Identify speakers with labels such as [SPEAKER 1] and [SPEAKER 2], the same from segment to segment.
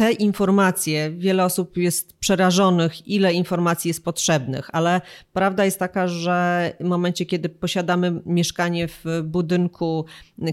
[SPEAKER 1] te informacje, wiele osób jest przerażonych, ile informacji jest potrzebnych, ale prawda jest taka, że w momencie, kiedy posiadamy mieszkanie w budynku,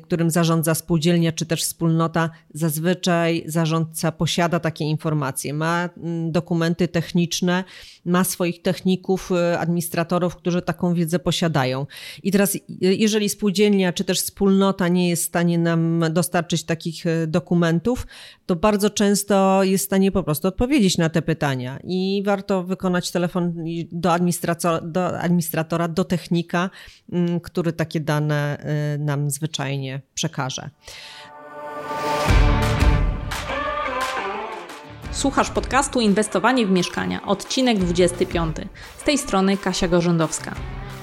[SPEAKER 1] którym zarządza spółdzielnia czy też wspólnota, zazwyczaj zarządca posiada takie informacje, ma mm, dokumenty techniczne, ma swoich techników, y, administratorów, którzy taką wiedzę posiadają. I teraz, y, jeżeli spółdzielnia czy też wspólnota nie jest w stanie nam dostarczyć takich y, dokumentów, to bardzo często jest w stanie po prostu odpowiedzieć na te pytania i warto wykonać telefon do, administratora, do, administratora, do technika, mm, który takie dane nam zwyczajnie przekaże.
[SPEAKER 2] Słuchasz podcastu Inwestowanie w mieszkania, odcinek 25. Z tej strony Kasia Gorzędowska.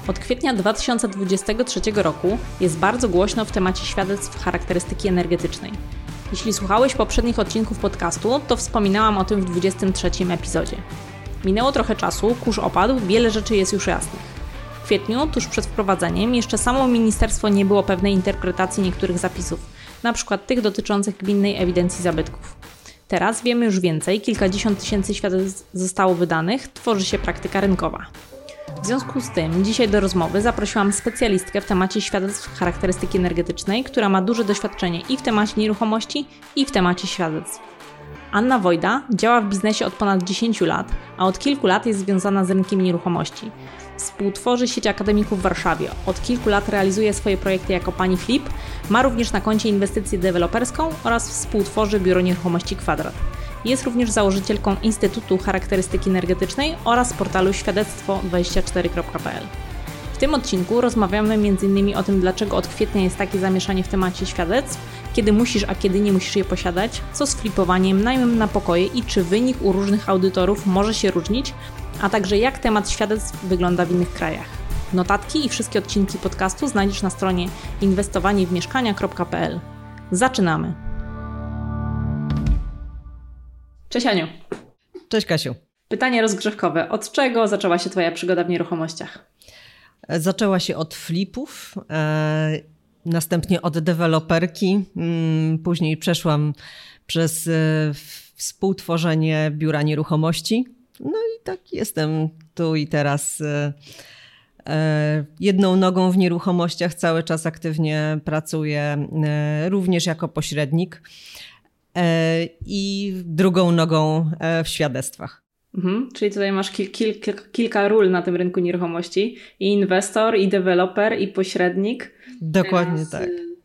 [SPEAKER 2] Od kwietnia 2023 roku jest bardzo głośno w temacie świadectw charakterystyki energetycznej. Jeśli słuchałeś poprzednich odcinków podcastu, to wspominałam o tym w 23 epizodzie. Minęło trochę czasu, kurz opadł, wiele rzeczy jest już jasnych. W kwietniu, tuż przed wprowadzeniem, jeszcze samo ministerstwo nie było pewnej interpretacji niektórych zapisów, np. tych dotyczących gminnej ewidencji zabytków. Teraz wiemy już więcej, kilkadziesiąt tysięcy świadectw zostało wydanych, tworzy się praktyka rynkowa. W związku z tym dzisiaj do rozmowy zaprosiłam specjalistkę w temacie świadectw charakterystyki energetycznej, która ma duże doświadczenie i w temacie nieruchomości, i w temacie świadectw. Anna Wojda działa w biznesie od ponad 10 lat, a od kilku lat jest związana z rynkiem nieruchomości. Współtworzy sieć akademików w Warszawie. Od kilku lat realizuje swoje projekty jako pani Flip, ma również na koncie inwestycję deweloperską oraz współtworzy biuro nieruchomości Kwadrat. Jest również założycielką Instytutu Charakterystyki Energetycznej oraz portalu świadectwo24.pl. W tym odcinku rozmawiamy m.in. o tym, dlaczego od kwietnia jest takie zamieszanie w temacie świadectw, kiedy musisz, a kiedy nie musisz je posiadać, co z flipowaniem, najmem na pokoje i czy wynik u różnych audytorów może się różnić, a także jak temat świadectw wygląda w innych krajach. Notatki i wszystkie odcinki podcastu znajdziesz na stronie inwestowaniewmieszkania.pl. Zaczynamy! Cześć Aniu.
[SPEAKER 1] Cześć Kasiu.
[SPEAKER 2] Pytanie rozgrzewkowe. Od czego zaczęła się Twoja przygoda w nieruchomościach?
[SPEAKER 1] Zaczęła się od flipów, e, następnie od deweloperki, mm, później przeszłam przez e, współtworzenie biura nieruchomości. No i tak jestem tu i teraz e, jedną nogą w nieruchomościach, cały czas aktywnie pracuję, również jako pośrednik i drugą nogą w świadectwach.
[SPEAKER 2] Mhm, czyli tutaj masz kil, kil, kil, kilka ról na tym rynku nieruchomości. I inwestor, i deweloper, i pośrednik.
[SPEAKER 1] Dokładnie Teraz tak. Y,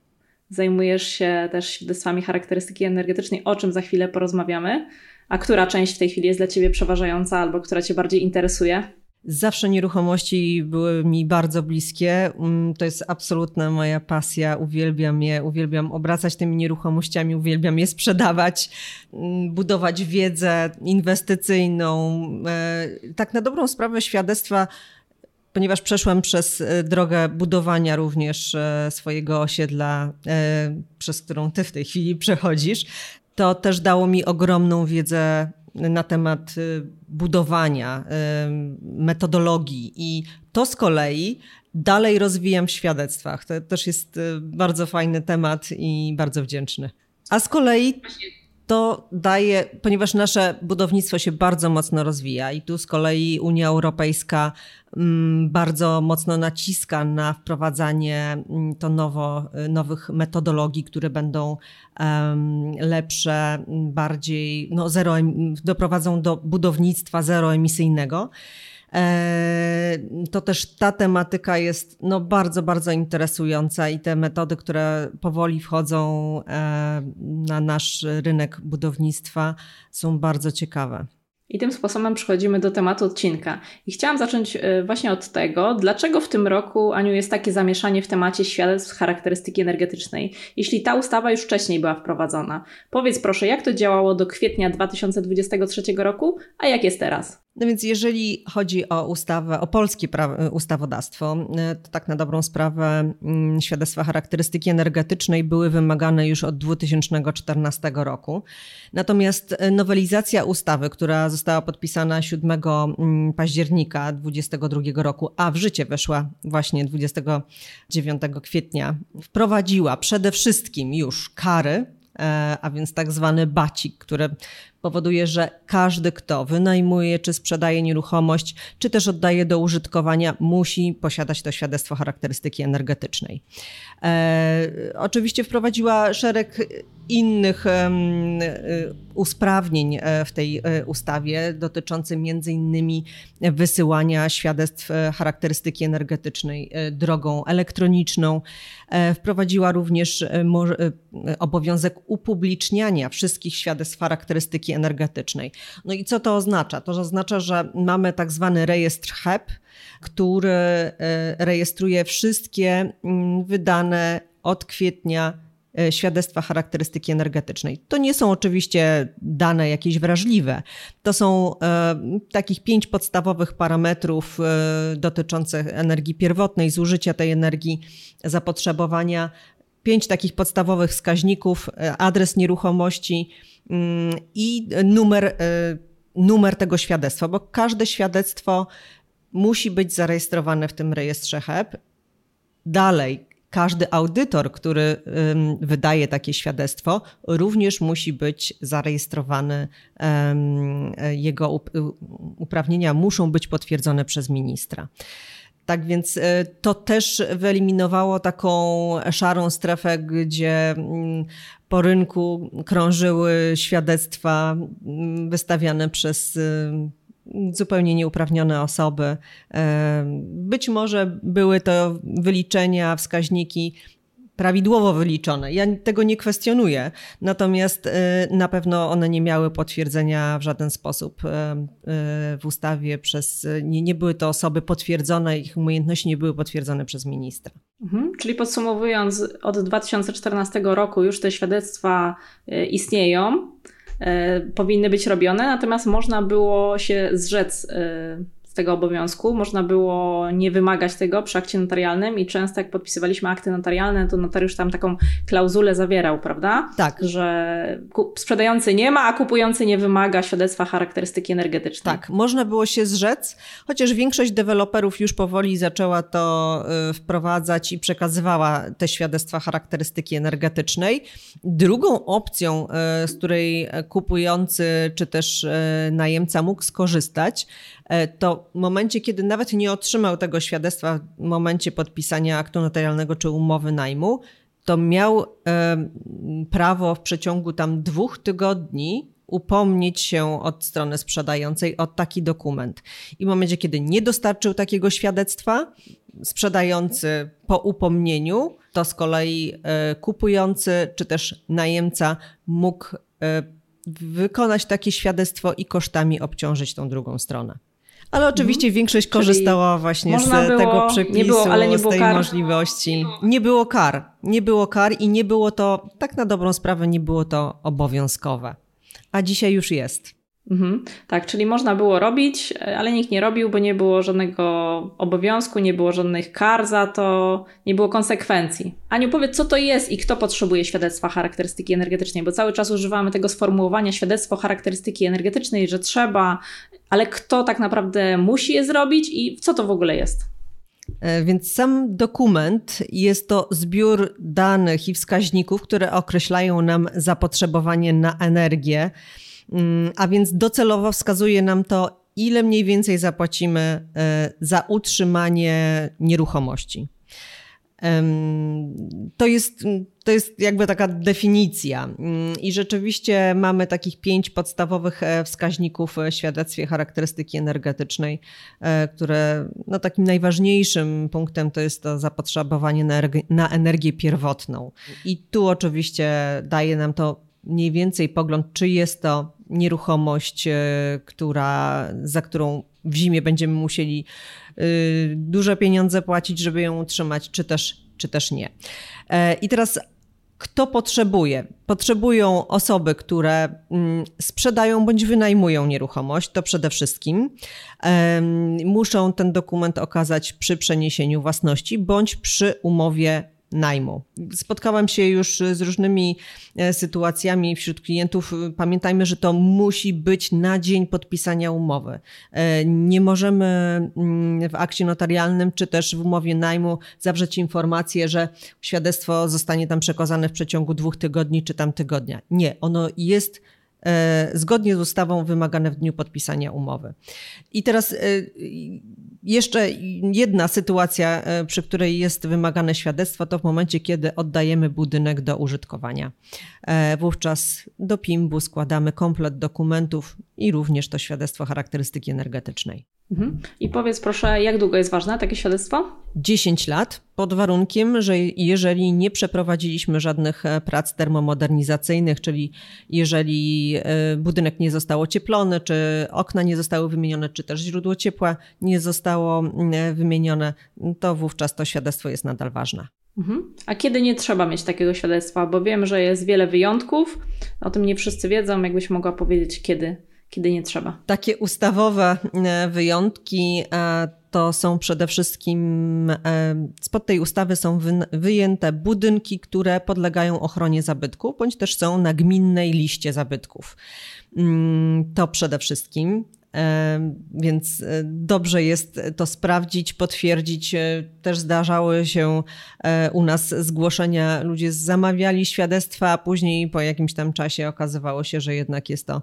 [SPEAKER 2] zajmujesz się też świadectwami charakterystyki energetycznej, o czym za chwilę porozmawiamy. A która część w tej chwili jest dla Ciebie przeważająca albo która Cię bardziej interesuje?
[SPEAKER 1] Zawsze nieruchomości były mi bardzo bliskie. Mm, to jest absolutna moja pasja. Uwielbiam je, uwielbiam obracać tymi nieruchomościami, uwielbiam je sprzedawać, mm, budować wiedzę inwestycyjną. E, tak na dobrą sprawę świadectwa ponieważ przeszłam przez e, drogę budowania również e, swojego osiedla, przez którą ty w tej chwili przechodzisz, to też dało mi ogromną wiedzę na temat y, budowania, y, metodologii i to z kolei dalej rozwijam w świadectwach. To też jest y, bardzo fajny temat i bardzo wdzięczny. A z kolei to daje, ponieważ nasze budownictwo się bardzo mocno rozwija i tu z kolei Unia Europejska mm, bardzo mocno naciska na wprowadzanie mm, to nowo, nowych metodologii, które będą lepsze, bardziej no zero, doprowadzą do budownictwa zeroemisyjnego. E, to też ta tematyka jest no, bardzo, bardzo interesująca i te metody, które powoli wchodzą e, na nasz rynek budownictwa są bardzo ciekawe.
[SPEAKER 2] I tym sposobem przechodzimy do tematu odcinka. I chciałam zacząć e, właśnie od tego, dlaczego w tym roku, Aniu, jest takie zamieszanie w temacie świadectw charakterystyki energetycznej, jeśli ta ustawa już wcześniej była wprowadzona. Powiedz proszę, jak to działało do kwietnia 2023 roku, a jak jest teraz?
[SPEAKER 1] No więc jeżeli chodzi o ustawę, o polskie ustawodawstwo, e, to tak na dobrą sprawę mm, świadectwa charakterystyki energetycznej były wymagane już od 2014 roku. Natomiast e, nowelizacja ustawy, która została podpisana 7 mm, października 2022 roku, a w życie weszła właśnie 29 kwietnia, wprowadziła przede wszystkim już kary a więc tak zwany bacik, który powoduje, że każdy, kto wynajmuje czy sprzedaje nieruchomość, czy też oddaje do użytkowania, musi posiadać to świadectwo charakterystyki energetycznej. E, oczywiście wprowadziła szereg innych e, usprawnień e, w tej e, ustawie dotyczących między innymi wysyłania świadectw charakterystyki energetycznej drogą elektroniczną. Wprowadziła również obowiązek upubliczniania wszystkich świadectw charakterystyki energetycznej. No i co to oznacza? To oznacza, że mamy tak zwany rejestr HEP, który rejestruje wszystkie mm, wydane od kwietnia E, świadectwa charakterystyki energetycznej. To nie są oczywiście dane jakieś wrażliwe. To są e, takich pięć podstawowych parametrów e, dotyczących energii pierwotnej, zużycia tej energii, zapotrzebowania. Pięć takich podstawowych wskaźników, e, adres nieruchomości mm, i numer, e, numer tego świadectwa, bo każde świadectwo musi być zarejestrowane w tym rejestrze HEP. Dalej, każdy audytor, który wydaje takie świadectwo, również musi być zarejestrowany. Jego uprawnienia muszą być potwierdzone przez ministra. Tak więc e, to też wyeliminowało taką szarą strefę, gdzie po rynku krążyły świadectwa wystawiane przez zupełnie nieuprawnione osoby. Być może były to wyliczenia, wskaźniki prawidłowo wyliczone. Ja tego nie kwestionuję, natomiast e, na pewno one nie miały potwierdzenia w żaden sposób e, e, w ustawie przez, nie, nie były to osoby potwierdzone, ich umiejętności nie były potwierdzone przez ministra.
[SPEAKER 2] Mhm. Czyli podsumowując, od 2014 roku już te świadectwa istnieją. E, powinny być robione, natomiast można było się zrzec e, z tego obowiązku. Można było nie wymagać tego przy akcie notarialnym i często jak podpisywaliśmy akty notarialne, to notariusz tam taką klauzulę zawierał, prawda?
[SPEAKER 1] Tak.
[SPEAKER 2] Że sprzedający nie ma, a kupujący nie wymaga świadectwa charakterystyki energetycznej.
[SPEAKER 1] Tak, można było się zrzec, chociaż większość deweloperów już powoli zaczęła to y, wprowadzać i przekazywała te świadectwa charakterystyki energetycznej. Drugą opcją, y, z której kupujący czy też y, najemca mógł skorzystać, to w momencie, kiedy nawet nie otrzymał tego świadectwa w momencie podpisania aktu notarialnego czy umowy najmu, to miał e, prawo w przeciągu tam dwóch tygodni upomnieć się od strony sprzedającej o taki dokument. I w momencie, kiedy nie dostarczył takiego świadectwa, sprzedający po upomnieniu, to z kolei e, kupujący czy też najemca mógł wykonać takie świadectwo i kosztami obciążyć tą drugą stronę. Ale oczywiście mhm. większość korzystała Czyli właśnie z było, tego przepisu, nie było, ale nie było z tej kar. możliwości. Nie było kar. Nie było kar i nie było to, tak na dobrą sprawę, nie było to obowiązkowe. A dzisiaj już jest.
[SPEAKER 2] Mhm. Tak, czyli można było robić, ale nikt nie robił, bo nie było żadnego obowiązku, nie było żadnych kar za to, nie było konsekwencji. Aniu, powiedz, co to jest i kto potrzebuje świadectwa charakterystyki energetycznej, bo cały czas używamy tego sformułowania świadectwo charakterystyki energetycznej, że trzeba, ale kto tak naprawdę musi je zrobić i co to w ogóle jest?
[SPEAKER 1] E, więc sam dokument jest to zbiór danych i wskaźników, które określają nam zapotrzebowanie na energię a więc docelowo wskazuje nam to, ile mniej więcej zapłacimy e, za utrzymanie nieruchomości. To jest, to jest jakby taka definicja. Mm, I rzeczywiście mamy takich pięć podstawowych e, wskaźników w świadectwie charakterystyki energetycznej, e, które no, takim najważniejszym punktem to jest to zapotrzebowanie na, na energię pierwotną. I tu oczywiście daje nam to mniej więcej pogląd, czy jest to nieruchomość, e, która, za którą w zimie będziemy musieli e, duże pieniądze płacić, żeby ją utrzymać, czy też, czy też nie. E, I teraz kto potrzebuje? Potrzebują osoby, które mm, sprzedają bądź wynajmują nieruchomość, to przede wszystkim. Muszą ten dokument okazać przy przeniesieniu własności bądź przy umowie najmu. Spotkałam się już z różnymi e, sytuacjami wśród klientów. Pamiętajmy, że to musi być na dzień podpisania umowy. E, nie możemy mm, w akcie notarialnym czy też w umowie najmu zawrzeć informację, że świadectwo zostanie tam przekazane w przeciągu dwóch tygodni czy tam tygodnia. Nie, ono jest E, zgodnie z ustawą wymagane w dniu podpisania umowy. I teraz jeszcze jedna sytuacja, e, przy której jest wymagane świadectwo, to w momencie, kiedy oddajemy budynek do użytkowania. Wówczas do PIMB-u składamy komplet dokumentów i również to świadectwo charakterystyki energetycznej.
[SPEAKER 2] Mhm. I powiedz proszę, jak długo jest ważne takie świadectwo?
[SPEAKER 1] 10 lat, pod warunkiem, że jeżeli nie przeprowadziliśmy żadnych e, prac termomodernizacyjnych, czyli jeżeli e, budynek nie został ocieplony, czy okna nie zostały wymienione, czy też źródło ciepła nie zostało e, wymienione, to wówczas to świadectwo jest nadal ważne.
[SPEAKER 2] Mhm. A kiedy nie trzeba mieć takiego świadectwa? Bo wiem, że jest wiele wyjątków, o tym nie wszyscy wiedzą. Jakbyś mogła powiedzieć, kiedy kiedy nie trzeba.
[SPEAKER 1] Takie ustawowe e, wyjątki e, to są przede wszystkim, e, spod tej ustawy są wyjęte budynki, które podlegają ochronie zabytku, bądź też są na gminnej liście zabytków. Mm, to przede wszystkim. Więc e, dobrze jest to sprawdzić, potwierdzić. E, też zdarzały się e, u nas zgłoszenia, ludzie zamawiali świadectwa, a później po jakimś tam czasie okazywało się, że jednak jest to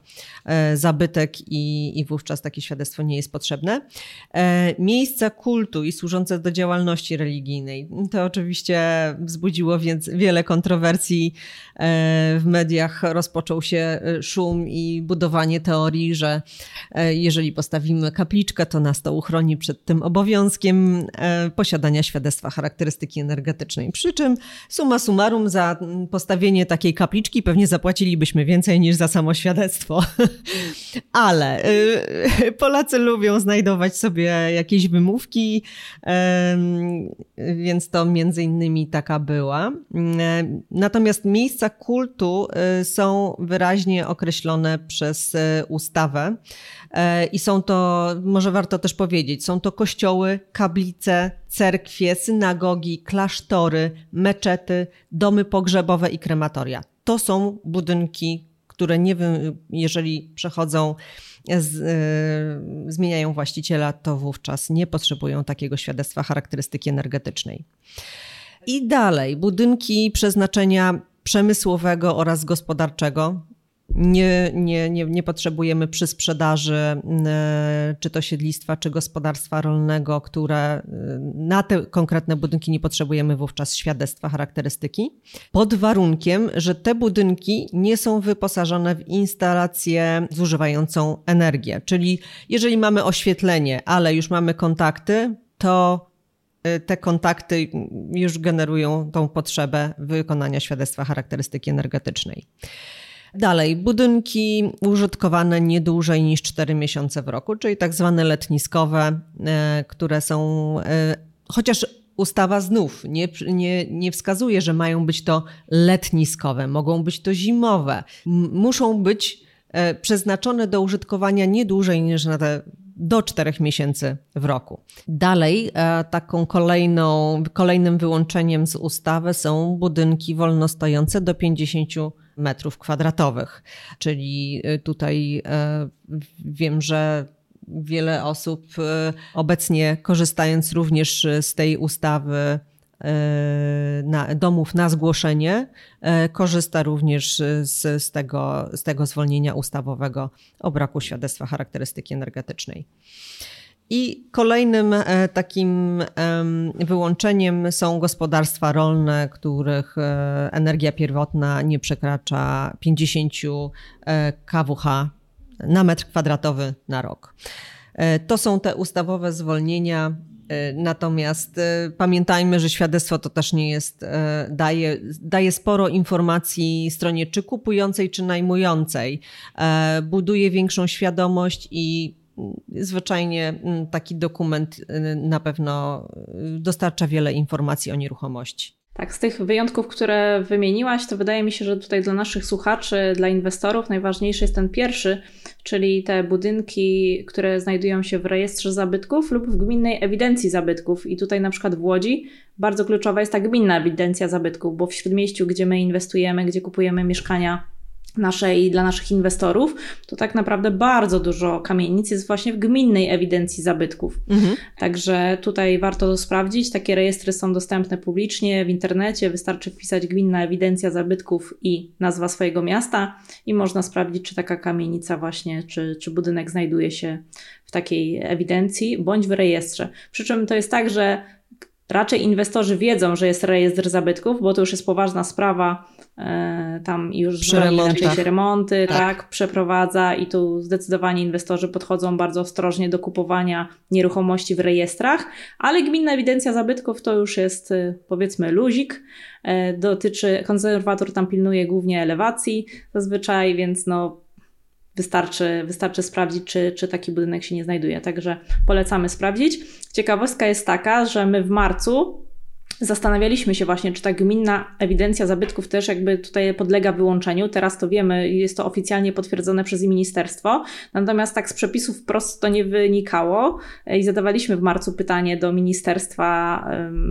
[SPEAKER 1] zabytek i, i wówczas takie świadectwo nie jest potrzebne. Miejsca kultu i służące do działalności religijnej. To oczywiście wzbudziło więc wiele kontrowersji w mediach. Rozpoczął się szum i budowanie teorii, że jeżeli postawimy kapliczkę, to nas to uchroni przed tym obowiązkiem e, posiadania świadectwa charakterystyki energetycznej. Przy czym summa summarum za postawienie takiej kapliczki pewnie zapłacilibyśmy więcej niż za samo świadectwo. Ale e, Polacy lubią znajdować sobie jakieś wymówki, więc to między innymi taka była. E, natomiast miejsca kultu są wyraźnie określone przez ustawę. E, I są to, może warto też powiedzieć, są to kościoły, kaplice, cerkwie, synagogi, klasztory, meczety, domy pogrzebowe i krematoria. To są budynki, które nie wiem, jeżeli przechodzą, z, y, zmieniają właściciela, to wówczas nie potrzebują takiego świadectwa charakterystyki energetycznej. I dalej, budynki przeznaczenia przemysłowego oraz gospodarczego, nie, nie, nie, nie potrzebujemy przy sprzedaży e, czy to siedlistwa, czy gospodarstwa rolnego, które e, na te konkretne budynki nie potrzebujemy wówczas świadectwa charakterystyki, pod warunkiem, że te budynki nie są wyposażone w instalację zużywającą energię. Czyli jeżeli mamy oświetlenie, ale już mamy kontakty, to e, te kontakty już generują tą potrzebę wykonania świadectwa charakterystyki energetycznej. Dalej, budynki użytkowane nie dłużej niż 4 miesiące w roku, czyli tak zwane letniskowe, e, które są, e, chociaż ustawa znów nie, nie, nie wskazuje, że mają być to letniskowe, mogą być to zimowe, muszą być e, przeznaczone do użytkowania nie dłużej niż na te do czterech miesięcy w roku. Dalej, taką kolejną, kolejnym wyłączeniem z ustawy są budynki wolnostojące do 50 metrów kwadratowych. Czyli y, tutaj y, wiem, że wiele osób y, obecnie korzystając również z tej ustawy na, domów na zgłoszenie, korzysta również z, z, tego, z tego zwolnienia ustawowego o braku świadectwa charakterystyki energetycznej. I kolejnym e, takim wyłączeniem są gospodarstwa rolne, których e, energia pierwotna nie przekracza 50 e, kWh na metr kwadratowy na rok. To są te ustawowe zwolnienia. Natomiast pamiętajmy, że świadectwo to też nie jest, daje, daje sporo informacji stronie czy kupującej, czy najmującej. Buduje większą świadomość i zwyczajnie mm, taki dokument y, na pewno y, dostarcza wiele informacji o nieruchomości.
[SPEAKER 2] Tak, z tych wyjątków, które wymieniłaś, to wydaje mi się, że tutaj dla naszych słuchaczy, dla inwestorów najważniejszy jest ten pierwszy, czyli te budynki, które znajdują się w rejestrze zabytków lub w gminnej ewidencji zabytków. I tutaj na przykład w Łodzi bardzo kluczowa jest ta gminna ewidencja zabytków, bo w śródmieściu, gdzie my inwestujemy, gdzie kupujemy mieszkania naszej, dla naszych inwestorów, to tak naprawdę bardzo dużo kamienic jest właśnie w gminnej ewidencji zabytków. Mhm. Także tutaj warto to sprawdzić. Takie rejestry są dostępne publicznie w internecie. Wystarczy wpisać gminna ewidencja zabytków i nazwa swojego miasta i można sprawdzić, czy taka kamienica właśnie, czy, czy budynek znajduje się w takiej ewidencji bądź w rejestrze. Przy czym to jest tak, że raczej inwestorzy wiedzą, że jest rejestr zabytków, bo to już jest poważna sprawa E, tam już
[SPEAKER 1] remontach.
[SPEAKER 2] się remonty, tak. tak, przeprowadza i tu zdecydowanie inwestorzy podchodzą bardzo ostrożnie do kupowania nieruchomości w rejestrach, ale gminna ewidencja zabytków to już jest e, powiedzmy luzik, e, dotyczy, konserwator tam pilnuje głównie elewacji zazwyczaj, więc no wystarczy, wystarczy sprawdzić, czy, czy taki budynek się nie znajduje. Także polecamy sprawdzić. Ciekawostka jest taka, że my w marcu Zastanawialiśmy się właśnie, czy ta gminna ewidencja zabytków też jakby tutaj podlega wyłączeniu. Teraz to wiemy, jest to oficjalnie potwierdzone przez ministerstwo. Natomiast tak z przepisów wprost to nie wynikało i zadawaliśmy w marcu pytanie do ministerstwa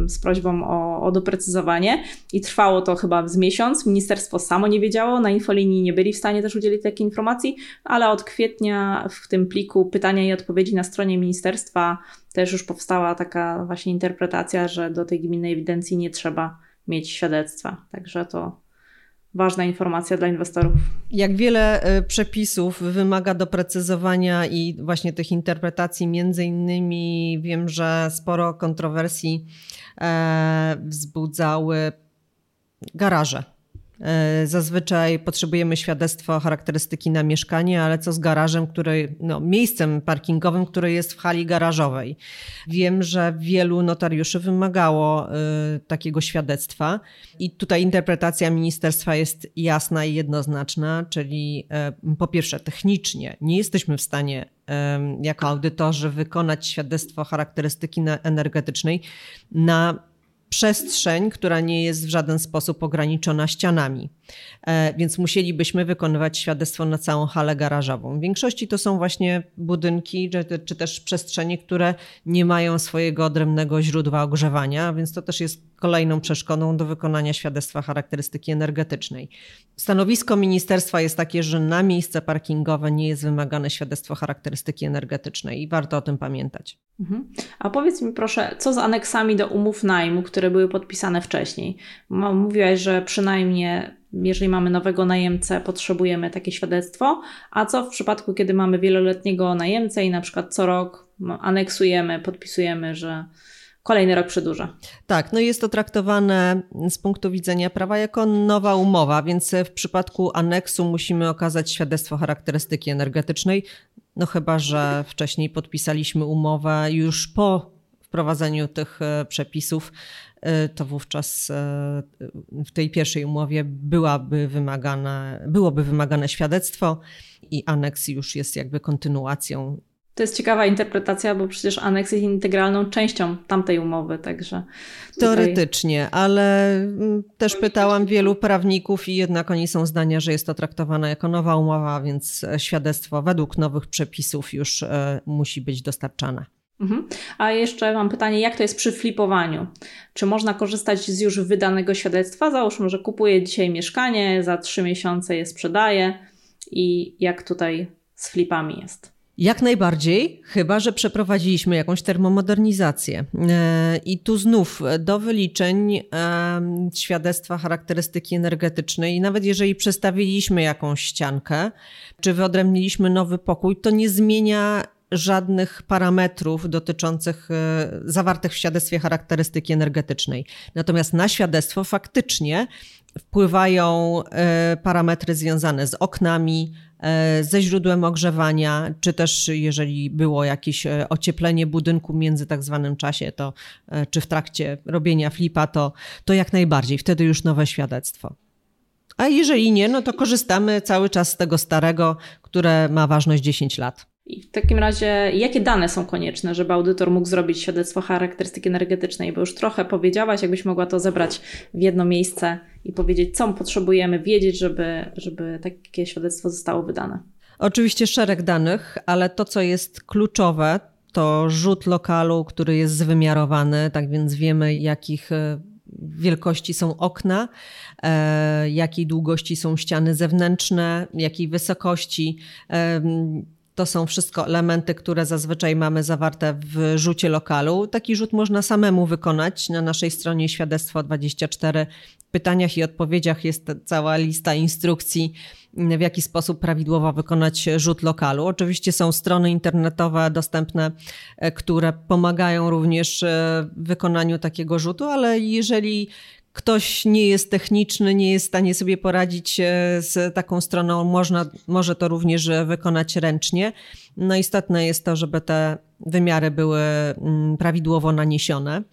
[SPEAKER 2] z prośbą o, o doprecyzowanie i trwało to chyba z miesiąc. Ministerstwo samo nie wiedziało, na infolinii nie byli w stanie też udzielić takiej informacji, ale od kwietnia w tym pliku pytania i odpowiedzi na stronie ministerstwa też już powstała taka właśnie interpretacja, że do tej gminnej ewidencji nie trzeba mieć świadectwa. Także to ważna informacja dla inwestorów.
[SPEAKER 1] Jak wiele e, przepisów wymaga doprecyzowania i właśnie tych interpretacji, między innymi wiem, że sporo kontrowersji e, wzbudzały garaże zazwyczaj potrzebujemy świadectwa charakterystyki na mieszkanie, ale co z garażem, który, no, miejscem parkingowym, które jest w hali garażowej. Wiem, że wielu notariuszy wymagało y, takiego świadectwa i tutaj interpretacja ministerstwa jest jasna i jednoznaczna, czyli y, po pierwsze technicznie nie jesteśmy w stanie y, jako audytorzy wykonać świadectwo charakterystyki energetycznej na przestrzeń, która nie jest w żaden sposób ograniczona ścianami. E, więc musielibyśmy wykonywać świadectwo na całą halę garażową. W większości to są właśnie budynki czy, też przestrzenie, które nie mają swojego odrębnego źródła ogrzewania, więc to też jest kolejną przeszkodą do wykonania świadectwa charakterystyki energetycznej. Stanowisko ministerstwa jest takie, że na miejsce parkingowe nie jest wymagane świadectwo charakterystyki energetycznej i warto o tym pamiętać.
[SPEAKER 2] Mhm. A powiedz mi proszę, co z aneksami do umów najmu, które były podpisane wcześniej? Mówiłaś, że przynajmniej jeżeli mamy nowego najemcę, potrzebujemy takie świadectwo, a co w przypadku, kiedy mamy wieloletniego najemcę i na przykład co rok aneksujemy, podpisujemy, że kolejny rok przedłuża.
[SPEAKER 1] Tak, no jest to traktowane z punktu widzenia prawa jako nowa umowa, więc w przypadku aneksu musimy okazać świadectwo charakterystyki energetycznej, no chyba, że wcześniej podpisaliśmy umowę już po wprowadzeniu tych e, przepisów, e, to wówczas e, w tej pierwszej umowie byłaby wymagane, byłoby wymagane świadectwo i aneks już jest jakby kontynuacją
[SPEAKER 2] to jest ciekawa interpretacja, bo przecież aneks jest integralną częścią tamtej umowy, także.
[SPEAKER 1] Tutaj... Teoretycznie, ale mm, też pytałam wielu prawników i jednak oni są zdania, że jest to traktowane jako nowa umowa, więc świadectwo według nowych przepisów już e, musi być dostarczane.
[SPEAKER 2] Mhm. A jeszcze mam pytanie, jak to jest przy flipowaniu? Czy można korzystać z już wydanego świadectwa? Załóżmy, że kupuję dzisiaj mieszkanie, za trzy miesiące je sprzedaję i jak tutaj z flipami jest?
[SPEAKER 1] Jak najbardziej, chyba że przeprowadziliśmy jakąś termomodernizację. E, I tu znów do wyliczeń świadectwa charakterystyki energetycznej, nawet jeżeli przestawiliśmy jakąś ściankę, czy wyodrębniliśmy nowy pokój, to nie zmienia żadnych parametrów dotyczących e, zawartych w świadectwie charakterystyki energetycznej. Natomiast na świadectwo faktycznie wpływają e, parametry związane z oknami, e, ze źródłem ogrzewania, czy też jeżeli było jakieś ocieplenie budynku między tak zwanym czasie, to czy w trakcie robienia flipa, to, to jak najbardziej, wtedy już nowe świadectwo. A jeżeli nie, no to korzystamy cały czas z tego starego, które ma ważność 10 lat.
[SPEAKER 2] I w takim razie, jakie dane są konieczne, żeby audytor mógł zrobić świadectwo charakterystyki energetycznej? Bo już trochę powiedziałaś, jakbyś mogła to zebrać w jedno miejsce i powiedzieć, co potrzebujemy wiedzieć, żeby, żeby takie świadectwo zostało wydane.
[SPEAKER 1] Oczywiście szereg danych, ale to, co jest kluczowe, to rzut lokalu, który jest zwymiarowany, tak więc wiemy, jakich e, wielkości są okna, e, jakiej długości są ściany zewnętrzne, jakiej wysokości. To są wszystko elementy, które zazwyczaj mamy zawarte w rzucie lokalu. Taki rzut można samemu wykonać na naszej stronie świadectwo 24. W pytaniach i odpowiedziach jest cała lista instrukcji, w jaki sposób prawidłowo wykonać rzut lokalu. Oczywiście są strony internetowe dostępne, e, które pomagają również e, w wykonaniu takiego rzutu, ale jeżeli ktoś nie jest techniczny, nie jest w stanie sobie poradzić e, z taką stroną, można, może to również wykonać ręcznie. No istotne jest to, żeby te wymiary były mm, prawidłowo naniesione.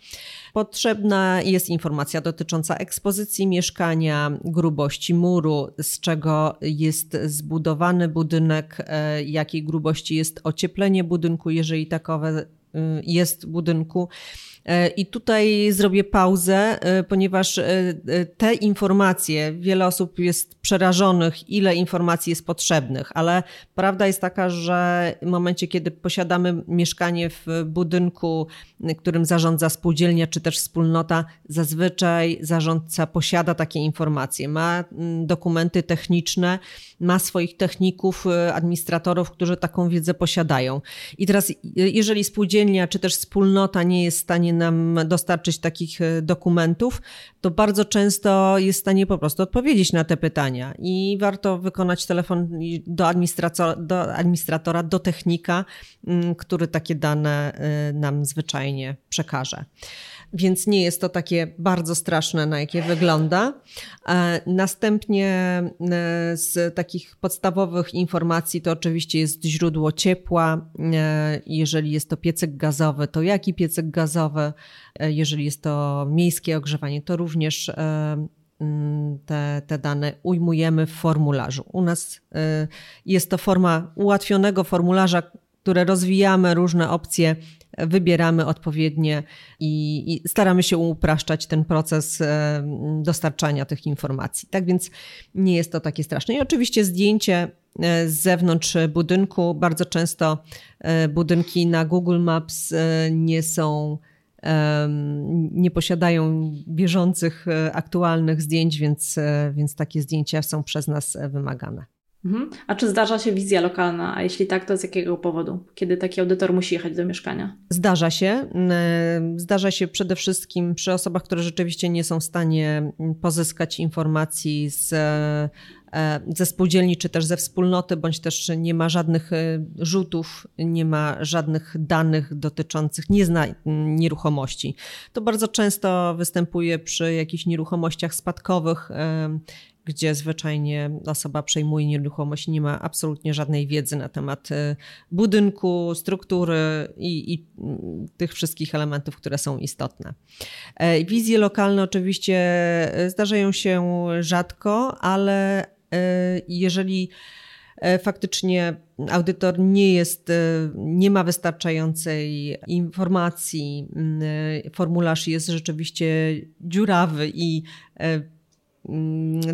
[SPEAKER 1] Potrzebna jest informacja dotycząca ekspozycji mieszkania, grubości muru, z czego jest zbudowany budynek, e, jakiej grubości jest ocieplenie budynku, jeżeli takowe y, jest budynku E, I tutaj zrobię pauzę, e, ponieważ e, te informacje, wiele osób jest przerażonych, ile informacji jest potrzebnych, ale prawda jest taka, że w momencie, kiedy posiadamy mieszkanie w budynku, którym zarządza spółdzielnia czy też wspólnota, zazwyczaj zarządca posiada takie informacje, ma mm, dokumenty techniczne, ma swoich techników, administratorów, którzy taką wiedzę posiadają. I teraz, jeżeli spółdzielnia czy też wspólnota nie jest w stanie nam dostarczyć takich e, dokumentów, to bardzo często jest w stanie po prostu odpowiedzieć na te pytania. I warto wykonać telefon do, administratora, do, administratora, do technika, mm, który takie dane e, nam zwyczajnie przekaże więc nie jest to takie bardzo straszne, na jakie wygląda. E, następnie e, z takich podstawowych informacji to oczywiście jest źródło ciepła. E, jeżeli jest to piecyk gazowy, to jaki piecyk gazowy? Jeżeli jest to miejskie ogrzewanie, to również mm, te, te dane ujmujemy w formularzu. U nas jest to forma ułatwionego formularza, które rozwijamy różne opcje wybieramy odpowiednie i, i, staramy się upraszczać ten proces e, dostarczania tych informacji. Tak więc nie jest to takie straszne. I oczywiście zdjęcie e, z zewnątrz budynku. Bardzo często e, budynki na Google Maps nie są nie posiadają bieżących, aktualnych zdjęć, więc, więc takie zdjęcia są przez nas wymagane.
[SPEAKER 2] Mhm. A czy zdarza się wizja lokalna? A jeśli tak, to z jakiego powodu? Kiedy taki audytor musi jechać do mieszkania?
[SPEAKER 1] Zdarza się. Zdarza się przede wszystkim przy osobach, które rzeczywiście nie są w stanie pozyskać informacji z e, ze spółdzielni, czy też ze wspólnoty, bądź też nie ma żadnych e, rzutów, nie ma żadnych danych dotyczących, nieruchomości. To bardzo często występuje przy jakichś nieruchomościach spadkowych, gdzie zwyczajnie osoba przejmuje nieruchomość i nie ma absolutnie żadnej wiedzy na temat y, budynku, struktury i, i mm, tych wszystkich elementów, które są istotne. E, wizje lokalne oczywiście e, zdarzają się rzadko, ale e, jeżeli faktycznie audytor nie jest, nie ma wystarczającej informacji, mm, formularz jest rzeczywiście dziurawy i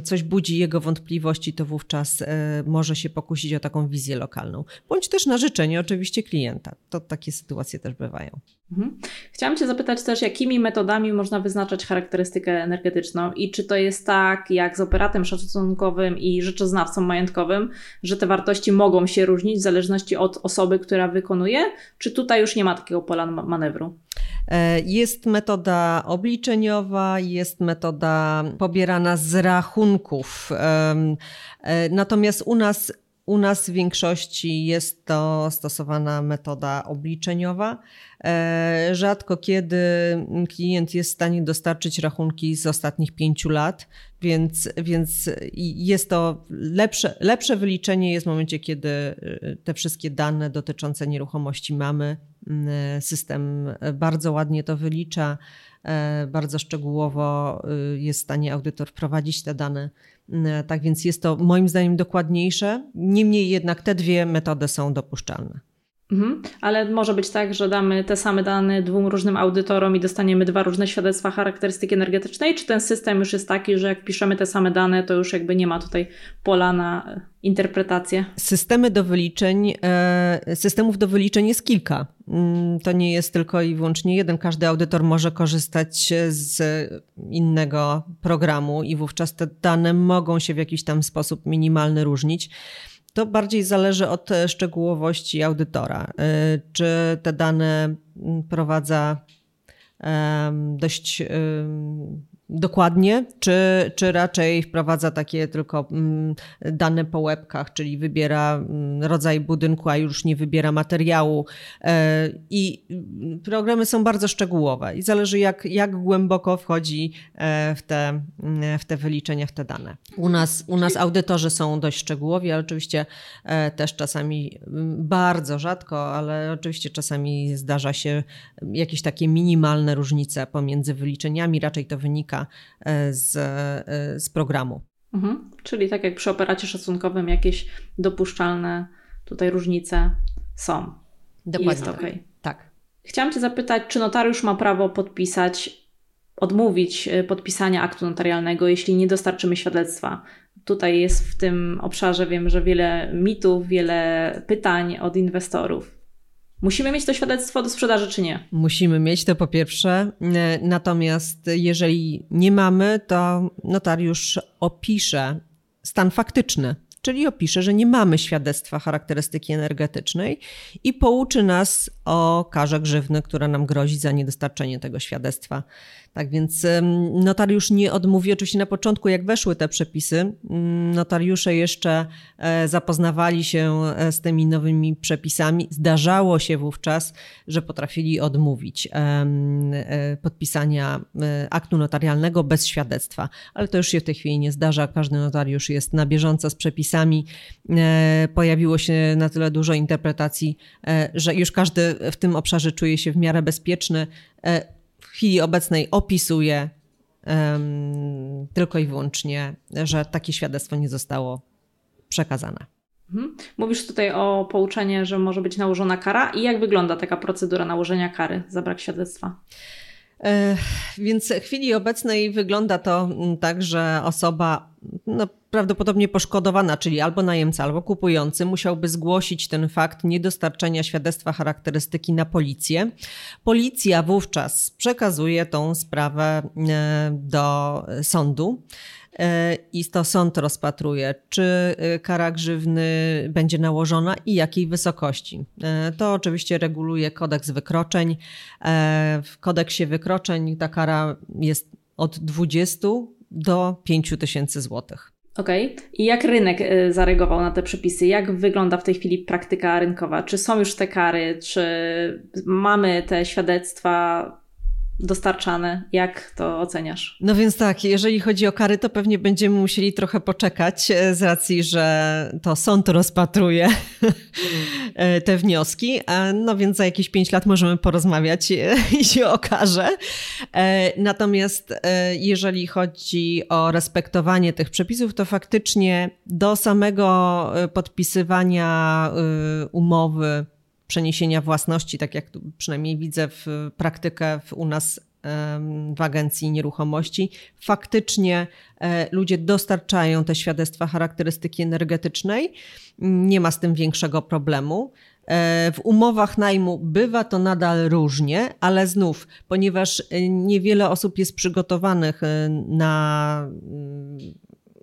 [SPEAKER 1] coś budzi jego wątpliwości, to wówczas e, może się pokusić o taką wizję lokalną. Bądź też na życzenie oczywiście klienta. To takie sytuacje też bywają.
[SPEAKER 2] Mhm. Chciałam Cię zapytać też, jakimi metodami można wyznaczać charakterystykę energetyczną i czy to jest tak, jak z operatem szacunkowym i rzeczoznawcą majątkowym, że te wartości mogą się różnić w zależności od osoby, która wykonuje, czy tutaj już nie ma takiego pola manewru?
[SPEAKER 1] E, jest metoda obliczeniowa, jest metoda pobierana z rachunków. E, natomiast u nas u nas w większości jest to stosowana metoda obliczeniowa. E, rzadko kiedy klient jest w stanie dostarczyć rachunki z ostatnich pięciu lat, więc, więc jest to lepsze, lepsze wyliczenie jest w momencie, kiedy te wszystkie dane dotyczące nieruchomości mamy. System bardzo ładnie to wylicza, e, bardzo szczegółowo jest w stanie audytor wprowadzić te dane tak więc jest to moim zdaniem dokładniejsze. Niemniej jednak te dwie metody są dopuszczalne.
[SPEAKER 2] Mhm. Ale może być tak, że damy te same dane dwóm różnym audytorom i dostaniemy dwa różne świadectwa charakterystyki energetycznej? Czy ten system już jest taki, że jak piszemy te same dane, to już jakby nie ma tutaj pola na interpretację?
[SPEAKER 1] Systemy do wyliczeń, e, systemów do wyliczeń jest kilka. Mm, to nie jest tylko i wyłącznie jeden. Każdy audytor może korzystać z innego programu i wówczas te dane mogą się w jakiś tam sposób minimalny różnić. To bardziej zależy od e, szczegółowości audytora. E, czy te dane prowadza dość dokładnie, czy, czy raczej wprowadza takie tylko mm, dane po łebkach, czyli wybiera mm, rodzaj budynku, a już nie wybiera materiału. E, I programy są bardzo szczegółowe i zależy jak, jak głęboko wchodzi e, w te, w te wyliczenia, w te dane. U nas, u nas audytorzy są dość szczegółowi, ale oczywiście e, też czasami mm, bardzo rzadko, ale oczywiście czasami zdarza się jakieś takie minimalne różnice pomiędzy wyliczeniami, raczej to wynika E, z, e, z programu.
[SPEAKER 2] Mhm. Czyli tak jak przy operacie szacunkowym jakieś dopuszczalne tutaj różnice są.
[SPEAKER 1] Dokładnie.
[SPEAKER 2] Jest ok.
[SPEAKER 1] Tak.
[SPEAKER 2] Chciałam Cię zapytać, czy notariusz ma prawo podpisać, odmówić e, podpisania aktu notarialnego, jeśli nie dostarczymy świadectwa? Tutaj jest w tym obszarze, wiem, że wiele mitów, wiele pytań od inwestorów. Musimy mieć to świadectwo do sprzedaży, czy nie?
[SPEAKER 1] Musimy mieć to po pierwsze. E, natomiast jeżeli nie mamy, to notariusz opisze stan faktyczny, czyli opisze, że nie mamy świadectwa charakterystyki energetycznej i pouczy nas o karze grzywny, która nam grozi za niedostarczenie tego świadectwa. Tak więc notariusz nie odmówi. Oczywiście na początku, jak weszły te przepisy, notariusze jeszcze e, zapoznawali się e, z tymi nowymi przepisami. Zdarzało się wówczas, że potrafili odmówić e, podpisania aktu notarialnego bez świadectwa, ale to już się w tej chwili nie zdarza. Każdy notariusz jest na bieżąco z przepisami. Pojawiło się na tyle dużo interpretacji, że już każdy w tym obszarze czuje się w miarę bezpieczny w chwili obecnej opisuje um, tylko i wyłącznie, że takie świadectwo nie zostało przekazane.
[SPEAKER 2] Mhm. Mówisz tutaj o pouczeniu, że może być nałożona kara i jak wygląda taka procedura nałożenia kary za brak świadectwa?
[SPEAKER 1] Więc w chwili obecnej wygląda to mm, tak, że osoba no, prawdopodobnie poszkodowana, czyli albo najemca, albo kupujący, musiałby zgłosić ten fakt niedostarczenia świadectwa charakterystyki na policję. Policja wówczas przekazuje tą sprawę e, do sądu. E, i to sąd rozpatruje, czy e, kara grzywny będzie nałożona i jakiej wysokości. To oczywiście reguluje kodeks wykroczeń. W kodeksie wykroczeń ta kara jest od 20 do 5 tysięcy złotych.
[SPEAKER 2] Okej. Okay. I jak rynek zareagował na te przepisy? Jak wygląda w tej chwili praktyka rynkowa? Czy są już te kary? Czy mamy te świadectwa dostarczane. Jak to oceniasz?
[SPEAKER 1] No więc tak, jeżeli chodzi o kary, to pewnie będziemy musieli trochę poczekać e, z racji, że to sąd rozpatruje e, te wnioski. No więc za jakieś pięć lat możemy porozmawiać e, i się okaże. Natomiast jeżeli chodzi o respektowanie tych przepisów, to faktycznie do samego podpisywania umowy przeniesienia własności, tak jak tu przynajmniej widzę w praktykę w, u nas w agencji nieruchomości, faktycznie e, ludzie dostarczają te świadectwa charakterystyki energetycznej. Nie ma z tym większego problemu. E, w umowach najmu bywa to nadal różnie, ale znów, ponieważ e, niewiele osób jest przygotowanych na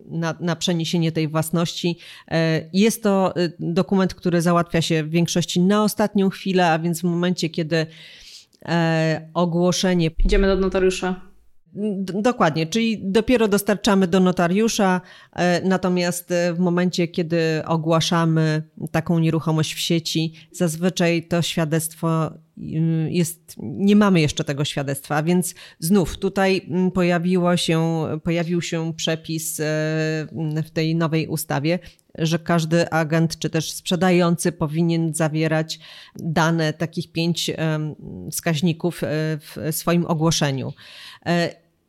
[SPEAKER 1] na, na przeniesienie tej własności. E, jest to e, dokument, który załatwia się w większości na ostatnią chwilę, a więc w momencie, kiedy e, ogłoszenie.
[SPEAKER 2] Idziemy do notariusza.
[SPEAKER 1] Dokładnie, czyli dopiero dostarczamy do notariusza, natomiast w momencie, kiedy ogłaszamy taką nieruchomość w sieci, zazwyczaj to świadectwo jest, nie mamy jeszcze tego świadectwa, więc znów tutaj mm, pojawiło się, pojawił się przepis e, w tej nowej ustawie, że każdy agent czy też sprzedający powinien zawierać dane takich pięć wskaźników e, w swoim ogłoszeniu.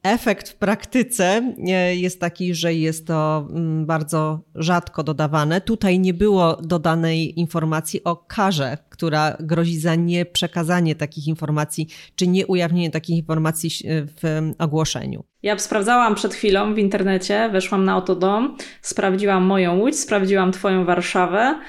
[SPEAKER 1] E, Efekt w praktyce e, jest taki, że jest to mm, bardzo rzadko dodawane. Tutaj nie było dodanej informacji o karze, która grozi za nieprzekazanie takich informacji, czy nie ujawnienie takich informacji w ogłoszeniu.
[SPEAKER 2] Ja sprawdzałam przed chwilą w internecie, weszłam na Otodom, sprawdziłam moją Łódź, sprawdziłam Twoją Warszawę e,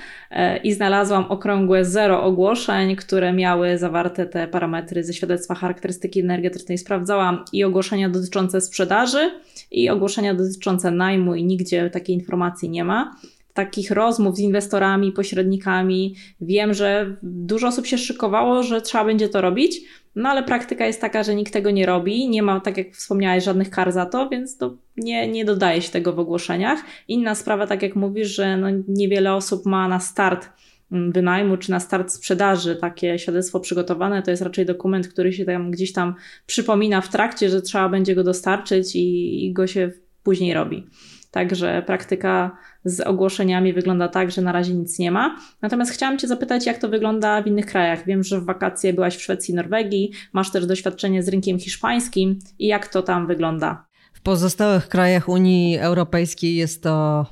[SPEAKER 2] i znalazłam okrągłe zero ogłoszeń, które miały zawarte te parametry ze świadectwa charakterystyki energetycznej. Sprawdzałam i ogłoszenia dotyczące sprzedaży, i ogłoszenia dotyczące najmu, i nigdzie takiej informacji nie ma takich rozmów z inwestorami, pośrednikami. Wiem, że dużo osób się szykowało, że trzeba będzie to robić, no ale praktyka jest taka, że nikt tego nie robi, nie ma, tak jak wspomniałeś, żadnych kar za to, więc to nie, nie dodaje się tego w ogłoszeniach. Inna sprawa, tak jak mówisz, że no niewiele osób ma na start mm, wynajmu czy na start sprzedaży takie świadectwo przygotowane, to jest raczej dokument, który się tam gdzieś tam przypomina w trakcie, że trzeba będzie go dostarczyć i, i go się później robi. Także praktyka z ogłoszeniami wygląda tak, że na razie nic nie ma. Natomiast chciałam Cię zapytać, jak to wygląda w innych krajach. Wiem, że w wakacje byłaś w Szwecji i Norwegii, masz też doświadczenie z rynkiem hiszpańskim i jak to tam wygląda?
[SPEAKER 1] W pozostałych krajach Unii Europejskiej jest to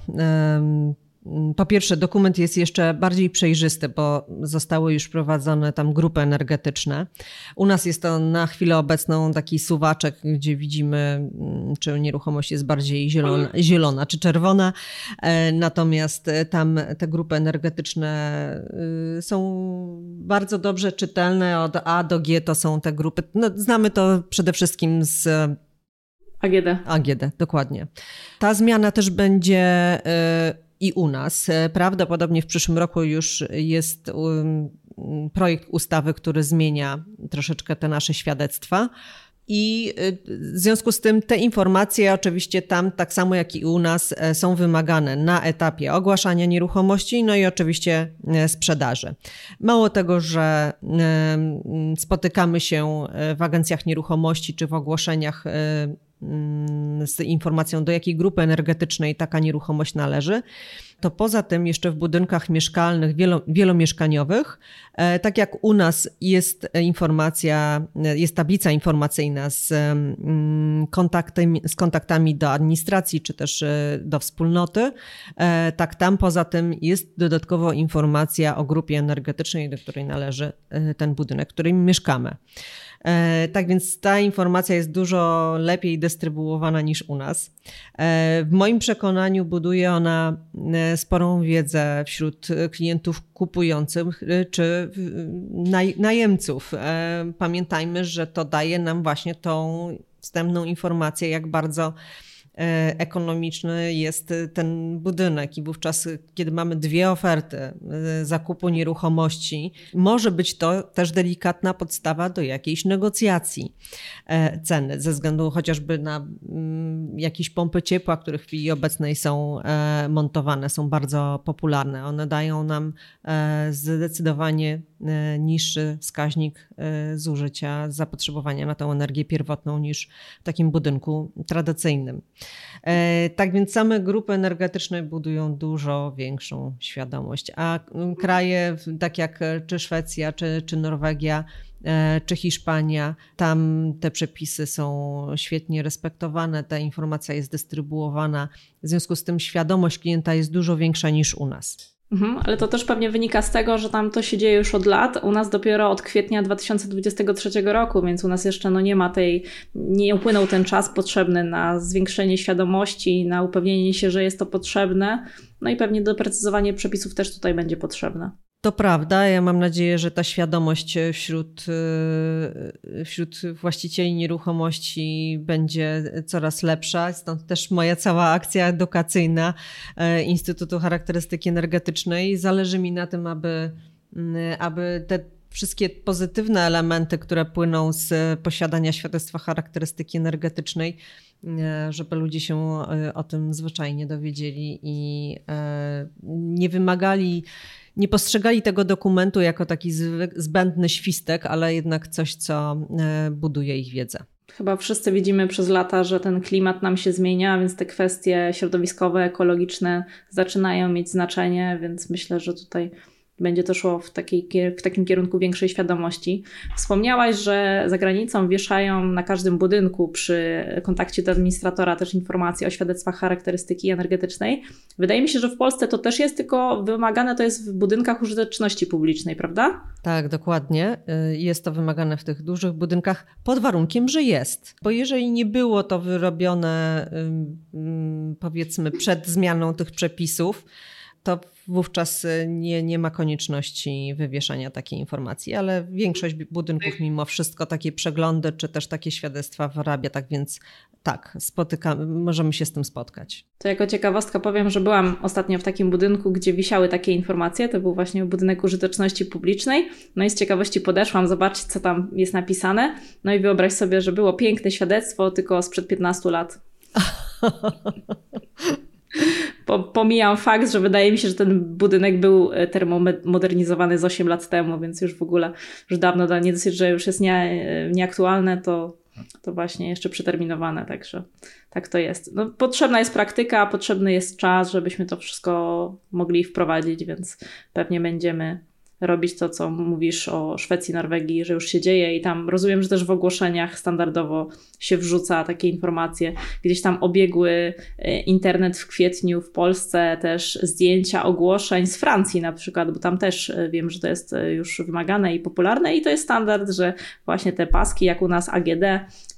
[SPEAKER 1] po pierwsze, dokument jest jeszcze bardziej przejrzysty, bo zostały już wprowadzone tam grupy energetyczne. U nas jest to na chwilę obecną taki suwaczek, gdzie widzimy, mm, czy nieruchomość jest bardziej zielona, zielona czy czerwona. E, natomiast e, tam te grupy energetyczne y, są bardzo dobrze czytelne. Od A do G to są te grupy. No, znamy to przede wszystkim z
[SPEAKER 2] AGD.
[SPEAKER 1] AGD, dokładnie. Ta zmiana też będzie y, i u nas. E, prawdopodobnie w przyszłym roku już jest um, projekt ustawy, który zmienia troszeczkę te nasze świadectwa. I e, w związku z tym te informacje, oczywiście tam, tak samo jak i u nas, e, są wymagane na etapie ogłaszania nieruchomości, no i oczywiście sprzedaży. Mało tego, że spotykamy się w agencjach nieruchomości czy w ogłoszeniach z informacją, do jakiej grupy energetycznej taka nieruchomość należy, to poza tym jeszcze w budynkach mieszkalnych, wielo, wielomieszkaniowych, e, tak jak u nas jest informacja, jest tablica informacyjna z, mm, kontaktem, z kontaktami do administracji czy też e, do wspólnoty, e, tak tam poza tym jest dodatkowo informacja o grupie energetycznej, do której należy ten budynek, w którym mieszkamy. E, tak więc ta informacja jest dużo lepiej dystrybuowana niż u nas. E, w moim przekonaniu buduje ona e, sporą wiedzę wśród klientów kupujących czy najemców. Pamiętajmy, że to daje nam właśnie tą wstępną informację, jak bardzo ekonomiczny jest ten budynek i wówczas, kiedy mamy dwie oferty e, zakupu nieruchomości, może być to też delikatna podstawa do jakiejś negocjacji e, ceny, ze względu chociażby na mm, jakieś pompy ciepła, które w chwili obecnej są montowane, są bardzo popularne. One dają nam zdecydowanie niższy wskaźnik zużycia, zapotrzebowania na tę energię pierwotną niż w takim budynku tradycyjnym. E, tak więc same grupy energetyczne budują dużo większą świadomość, a kraje tak jak czy Szwecja, czy, czy Norwegia, e, czy Hiszpania, tam te przepisy są świetnie respektowane, ta informacja jest dystrybuowana, w związku z tym świadomość klienta jest dużo większa niż u nas.
[SPEAKER 2] Mhm, ale to też pewnie wynika z tego, że tam to się dzieje już od lat. U nas dopiero od kwietnia 2023 roku, więc u nas jeszcze no nie ma tej, nie upłynął ten czas potrzebny na zwiększenie świadomości, na upewnienie się, że jest to potrzebne. No i pewnie doprecyzowanie przepisów też tutaj będzie potrzebne.
[SPEAKER 1] To prawda. Ja mam nadzieję, że ta świadomość wśród, e, wśród właścicieli nieruchomości będzie coraz lepsza. Stąd też moja cała akcja edukacyjna e, Instytutu Charakterystyki Energetycznej. Zależy mi na tym, aby, aby te wszystkie pozytywne elementy, które płyną z posiadania świadectwa charakterystyki energetycznej, e, żeby ludzie się o tym zwyczajnie dowiedzieli i nie wymagali nie postrzegali tego dokumentu jako taki zbędny świstek, ale jednak coś, co e, buduje ich wiedzę.
[SPEAKER 2] Chyba wszyscy widzimy przez lata, że ten klimat nam się zmienia, więc te kwestie środowiskowe, ekologiczne zaczynają mieć znaczenie, więc myślę, że tutaj będzie to szło w, takiej, w takim kierunku większej świadomości. Wspomniałaś, że za granicą wieszają na każdym budynku przy kontakcie do administratora też informacje o świadectwach charakterystyki energetycznej. Wydaje mi się, że w Polsce to też jest, tylko wymagane to jest w budynkach użyteczności publicznej, prawda?
[SPEAKER 1] Tak, dokładnie. Y, jest to wymagane w tych dużych budynkach pod warunkiem, że jest. Bo jeżeli nie było to wyrobione, powiedzmy, przed zmianą tych przepisów, to wówczas y, nie, nie ma konieczności wywieszania takiej informacji, ale większość budynków mimo wszystko takie przeglądy czy też takie świadectwa wyrabia, tak więc tak, spotykamy, możemy się z tym spotkać.
[SPEAKER 2] To jako ciekawostka powiem, że byłam ostatnio w takim budynku, gdzie wisiały takie informacje, to był właśnie budynek użyteczności publicznej, no i z ciekawości podeszłam zobaczyć, co tam jest napisane, no i wyobraź sobie, że było piękne świadectwo, tylko sprzed 15 lat. po, pomijam fakt, że wydaje mi się, że ten budynek był e, termomodernizowany z 8 lat temu, więc już w ogóle już dawno, nie dosyć, że już jest nie, e, nieaktualne, to, to właśnie jeszcze przeterminowane, także tak to jest. No, potrzebna jest praktyka, potrzebny jest czas, żebyśmy to wszystko mogli wprowadzić, więc pewnie będziemy robić to, co mówisz o Szwecji, Norwegii, że już się dzieje i tam rozumiem, że też w ogłoszeniach standardowo się wrzuca takie informacje. Gdzieś tam obiegły e, internet w kwietniu w Polsce też zdjęcia ogłoszeń z Francji na przykład, bo tam też e, wiem, że to jest e, już wymagane i popularne i to jest standard, że właśnie te paski, jak u nas AGD,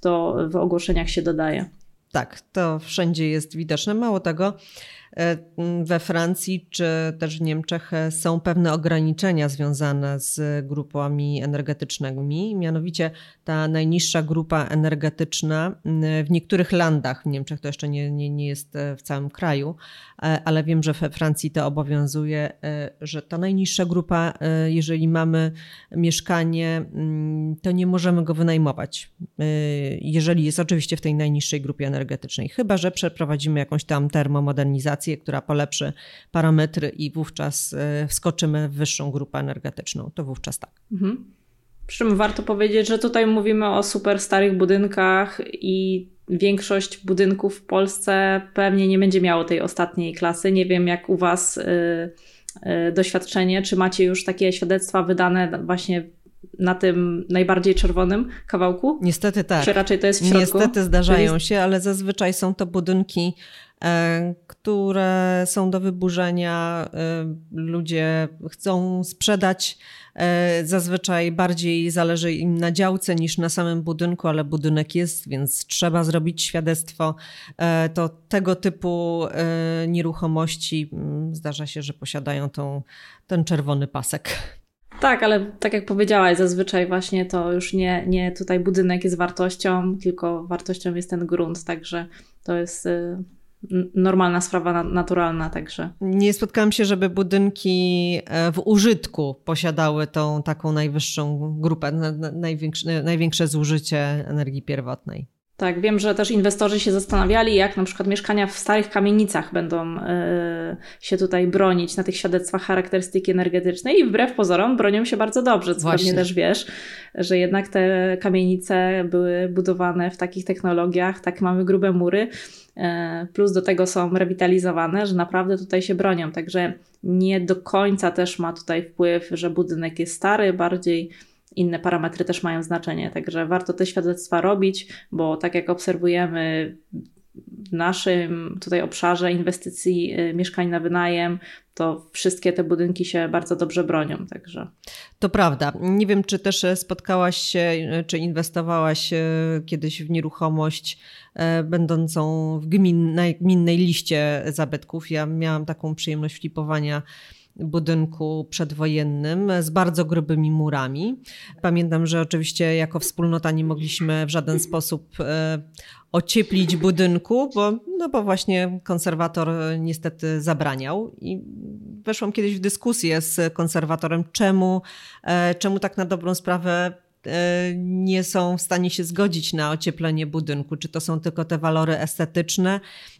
[SPEAKER 2] to w ogłoszeniach się dodaje.
[SPEAKER 1] Tak, to wszędzie jest widoczne. Mało tego, we Francji czy też w Niemczech e, są pewne ograniczenia związane z grupami energetycznymi. Mianowicie ta najniższa grupa energetyczna w niektórych landach, w Niemczech to jeszcze nie, nie, nie jest e, w całym kraju, ale wiem, że we Francji to obowiązuje, że ta najniższa grupa, jeżeli mamy mieszkanie, to nie możemy go wynajmować. Jeżeli jest oczywiście w tej najniższej grupie energetycznej, chyba że przeprowadzimy jakąś tam termomodernizację która polepszy parametry i wówczas e, wskoczymy w wyższą grupę energetyczną. To wówczas tak. Mhm.
[SPEAKER 2] Przy czym warto powiedzieć, że tutaj mówimy o super starych budynkach i większość budynków w Polsce pewnie nie będzie miało tej ostatniej klasy. Nie wiem, jak u Was yy, yy, doświadczenie, czy macie już takie świadectwa wydane właśnie na tym najbardziej czerwonym kawałku?
[SPEAKER 1] Niestety tak.
[SPEAKER 2] Czy raczej to jest w środku?
[SPEAKER 1] Niestety zdarzają się, ale zazwyczaj są to budynki E, które są do wyburzenia. E, ludzie chcą sprzedać. E, zazwyczaj bardziej zależy im na działce niż na samym budynku, ale budynek jest, więc trzeba zrobić świadectwo. To tego typu nieruchomości mm, zdarza się, że posiadają tą, ten czerwony pasek.
[SPEAKER 2] Tak, ale tak jak powiedziałaś, zazwyczaj właśnie to już nie, nie tutaj budynek jest wartością, tylko wartością jest ten grunt, także to jest normalna sprawa naturalna także.
[SPEAKER 1] Nie spotkałam się, żeby budynki e, w użytku posiadały tą taką najwyższą grupę, największe, największe zużycie energii pierwotnej.
[SPEAKER 2] Tak, wiem, że też inwestorzy się zastanawiali, jak na przykład mieszkania w starych kamienicach będą y, się tutaj bronić na tych świadectwach charakterystyki energetycznej i wbrew pozorom bronią się bardzo dobrze, co Właśnie. pewnie też wiesz, że jednak te kamienice były budowane w takich technologiach, tak mamy grube mury, y, plus do tego są rewitalizowane, że naprawdę tutaj się bronią, także nie do końca też ma tutaj wpływ, że budynek jest stary, bardziej inne parametry też mają znaczenie. Także warto te świadectwa robić, bo tak jak obserwujemy w naszym tutaj obszarze inwestycji y, mieszkań na wynajem, to wszystkie te budynki się bardzo dobrze bronią. Także.
[SPEAKER 1] To prawda. Nie wiem, czy też spotkałaś się, czy inwestowałaś y, kiedyś w nieruchomość będącą w gminnej, gminnej liście zabytków. Ja miałam taką przyjemność flipowania budynku przedwojennym z bardzo grubymi murami. Pamiętam, że oczywiście jako wspólnota nie mogliśmy w żaden sposób e, ocieplić budynku, bo, no bo właśnie konserwator niestety zabraniał. I weszłam kiedyś w dyskusję z konserwatorem, czemu, e, czemu tak na dobrą sprawę nie są w stanie się zgodzić na ocieplenie budynku. Czy to są tylko te walory estetyczne,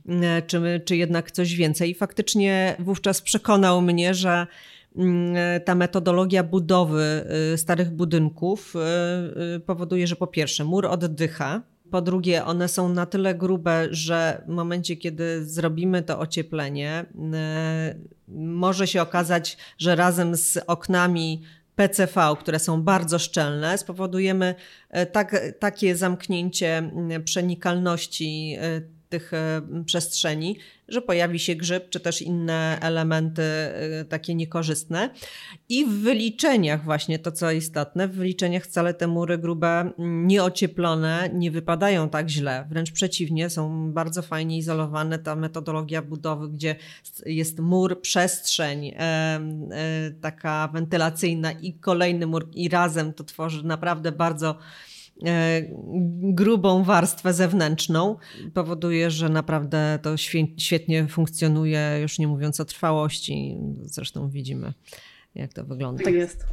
[SPEAKER 1] e, czy, czy jednak coś więcej. I faktycznie wówczas przekonał mnie, że ta metodologia budowy e, starych budynków powoduje, że po pierwsze mur oddycha, Po drugie, one są na tyle grube, że w momencie, kiedy zrobimy to ocieplenie, może się okazać, że razem z oknami PCV, które są bardzo szczelne, spowodujemy tak, takie zamknięcie przenikalności tych e, przestrzeni, że pojawi się grzyb, czy też inne elementy e, takie niekorzystne. I w wyliczeniach właśnie to, co istotne, w wyliczeniach wcale te mury grube, nieocieplone nie wypadają tak źle. Wręcz przeciwnie, są bardzo fajnie izolowane. Ta metodologia budowy, gdzie jest mur, przestrzeń e, taka wentylacyjna i kolejny mur i razem to tworzy naprawdę bardzo grubą warstwę zewnętrzną, powoduje, że naprawdę to świetnie funkcjonuje, już nie mówiąc o trwałości. Zresztą widzimy, jak to wygląda.
[SPEAKER 2] Tak jest.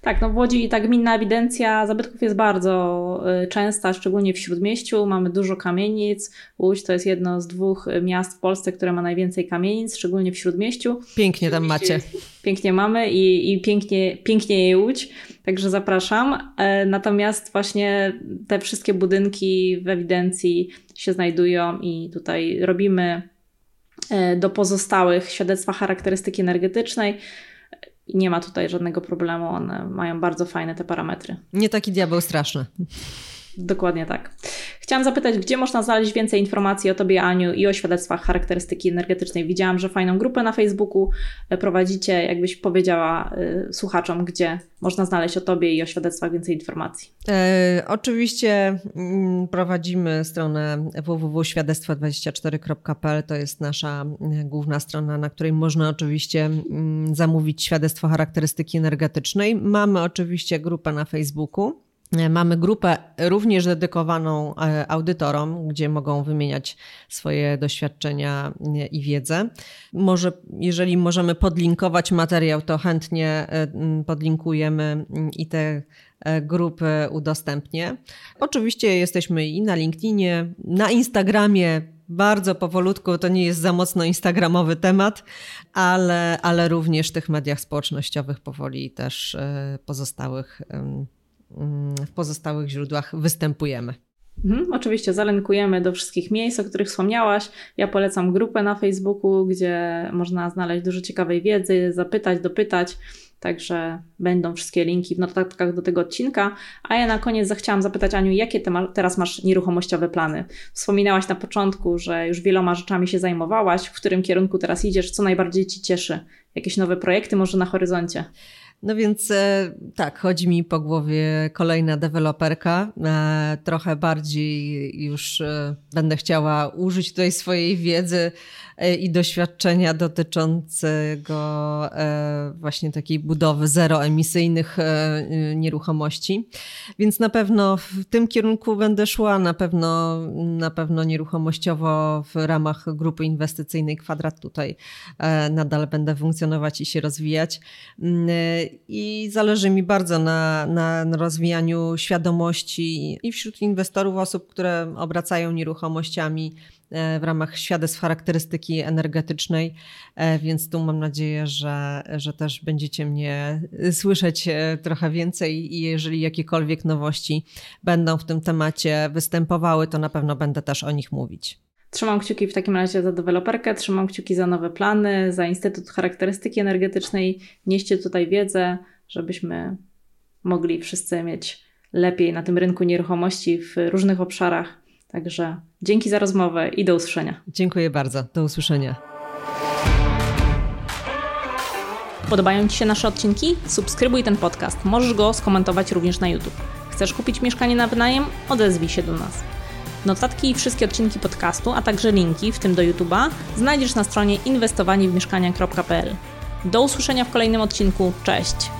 [SPEAKER 2] Tak, no w Łodzi ta gminna ewidencja zabytków jest bardzo y, częsta, szczególnie w Śródmieściu. Mamy dużo kamienic. Łódź to jest jedno z dwóch miast w Polsce, które ma najwięcej kamienic, szczególnie w Śródmieściu.
[SPEAKER 1] Pięknie tam macie.
[SPEAKER 2] Pięknie mamy i, i pięknie, pięknie jej Łódź, także zapraszam. E, natomiast właśnie te wszystkie budynki w ewidencji się znajdują i tutaj robimy e, do pozostałych świadectwa charakterystyki energetycznej. I nie ma tutaj żadnego problemu, one mają bardzo fajne te parametry.
[SPEAKER 1] Nie taki diabeł straszny.
[SPEAKER 2] Dokładnie tak. Chciałam zapytać, gdzie można znaleźć więcej informacji o Tobie, Aniu, i o świadectwach charakterystyki energetycznej. Widziałam, że fajną grupę na Facebooku e, prowadzicie. Jakbyś powiedziała y, słuchaczom, gdzie można znaleźć o Tobie i o świadectwach więcej informacji?
[SPEAKER 1] E, oczywiście mm, prowadzimy stronę www.świadectwo24.pl. To jest nasza główna strona, na której można oczywiście mm, zamówić świadectwo charakterystyki energetycznej. Mamy oczywiście grupę na Facebooku. Mamy grupę również dedykowaną e, audytorom, gdzie mogą wymieniać swoje doświadczenia e, i wiedzę. Może, jeżeli możemy podlinkować materiał, to chętnie e, podlinkujemy i te grupy udostępnię. Oczywiście jesteśmy i na LinkedInie, na Instagramie. Bardzo powolutku, to nie jest za mocno instagramowy temat, ale, ale również w tych mediach społecznościowych powoli też pozostałych w pozostałych źródłach występujemy.
[SPEAKER 2] Mhm, oczywiście zalinkujemy do wszystkich miejsc, o których wspomniałaś. Ja polecam grupę na Facebooku, gdzie można znaleźć dużo ciekawej wiedzy, zapytać, dopytać. Także będą wszystkie linki w notatkach do tego odcinka. A ja na koniec zachciałam zapytać Aniu, jakie ma, teraz masz nieruchomościowe plany? Wspominałaś na początku, że już wieloma rzeczami się zajmowałaś. W którym kierunku teraz idziesz? Co najbardziej ci cieszy? Jakieś nowe projekty może na horyzoncie?
[SPEAKER 1] No więc e, tak, chodzi mi po głowie kolejna deweloperka. E, trochę bardziej już e, będę chciała użyć tutaj swojej wiedzy i doświadczenia dotyczącego właśnie takiej budowy zeroemisyjnych nieruchomości. Więc na pewno w tym kierunku będę szła, na pewno, na pewno nieruchomościowo w ramach grupy inwestycyjnej Kwadrat tutaj nadal będę funkcjonować i się rozwijać mm, i zależy mi bardzo na, na, rozwijaniu świadomości i wśród inwestorów, osób, które obracają nieruchomościami e, w ramach świadectw charakterystyki energetycznej, e, więc tu mam nadzieję, że, że też będziecie mnie słyszeć e, trochę więcej i jeżeli jakiekolwiek nowości będą w tym temacie występowały, to na pewno będę też o nich mówić.
[SPEAKER 2] Trzymam kciuki w takim razie za deweloperkę, trzymam kciuki za nowe plany, za Instytut Charakterystyki Energetycznej. Nieście tutaj wiedzę, żebyśmy mogli wszyscy mieć lepiej na tym rynku nieruchomości w różnych obszarach. Także dzięki za rozmowę i do usłyszenia.
[SPEAKER 1] Dziękuję bardzo. Do usłyszenia.
[SPEAKER 2] Podobają Ci się nasze odcinki? Subskrybuj ten podcast. Możesz go skomentować również na YouTube. Chcesz kupić mieszkanie na wynajem? Odezwij się do nas. Notatki i wszystkie odcinki podcastu, a także linki, w tym do YouTube'a, znajdziesz na stronie inwestowaniewmieszkania.pl. Do usłyszenia w kolejnym odcinku. Cześć!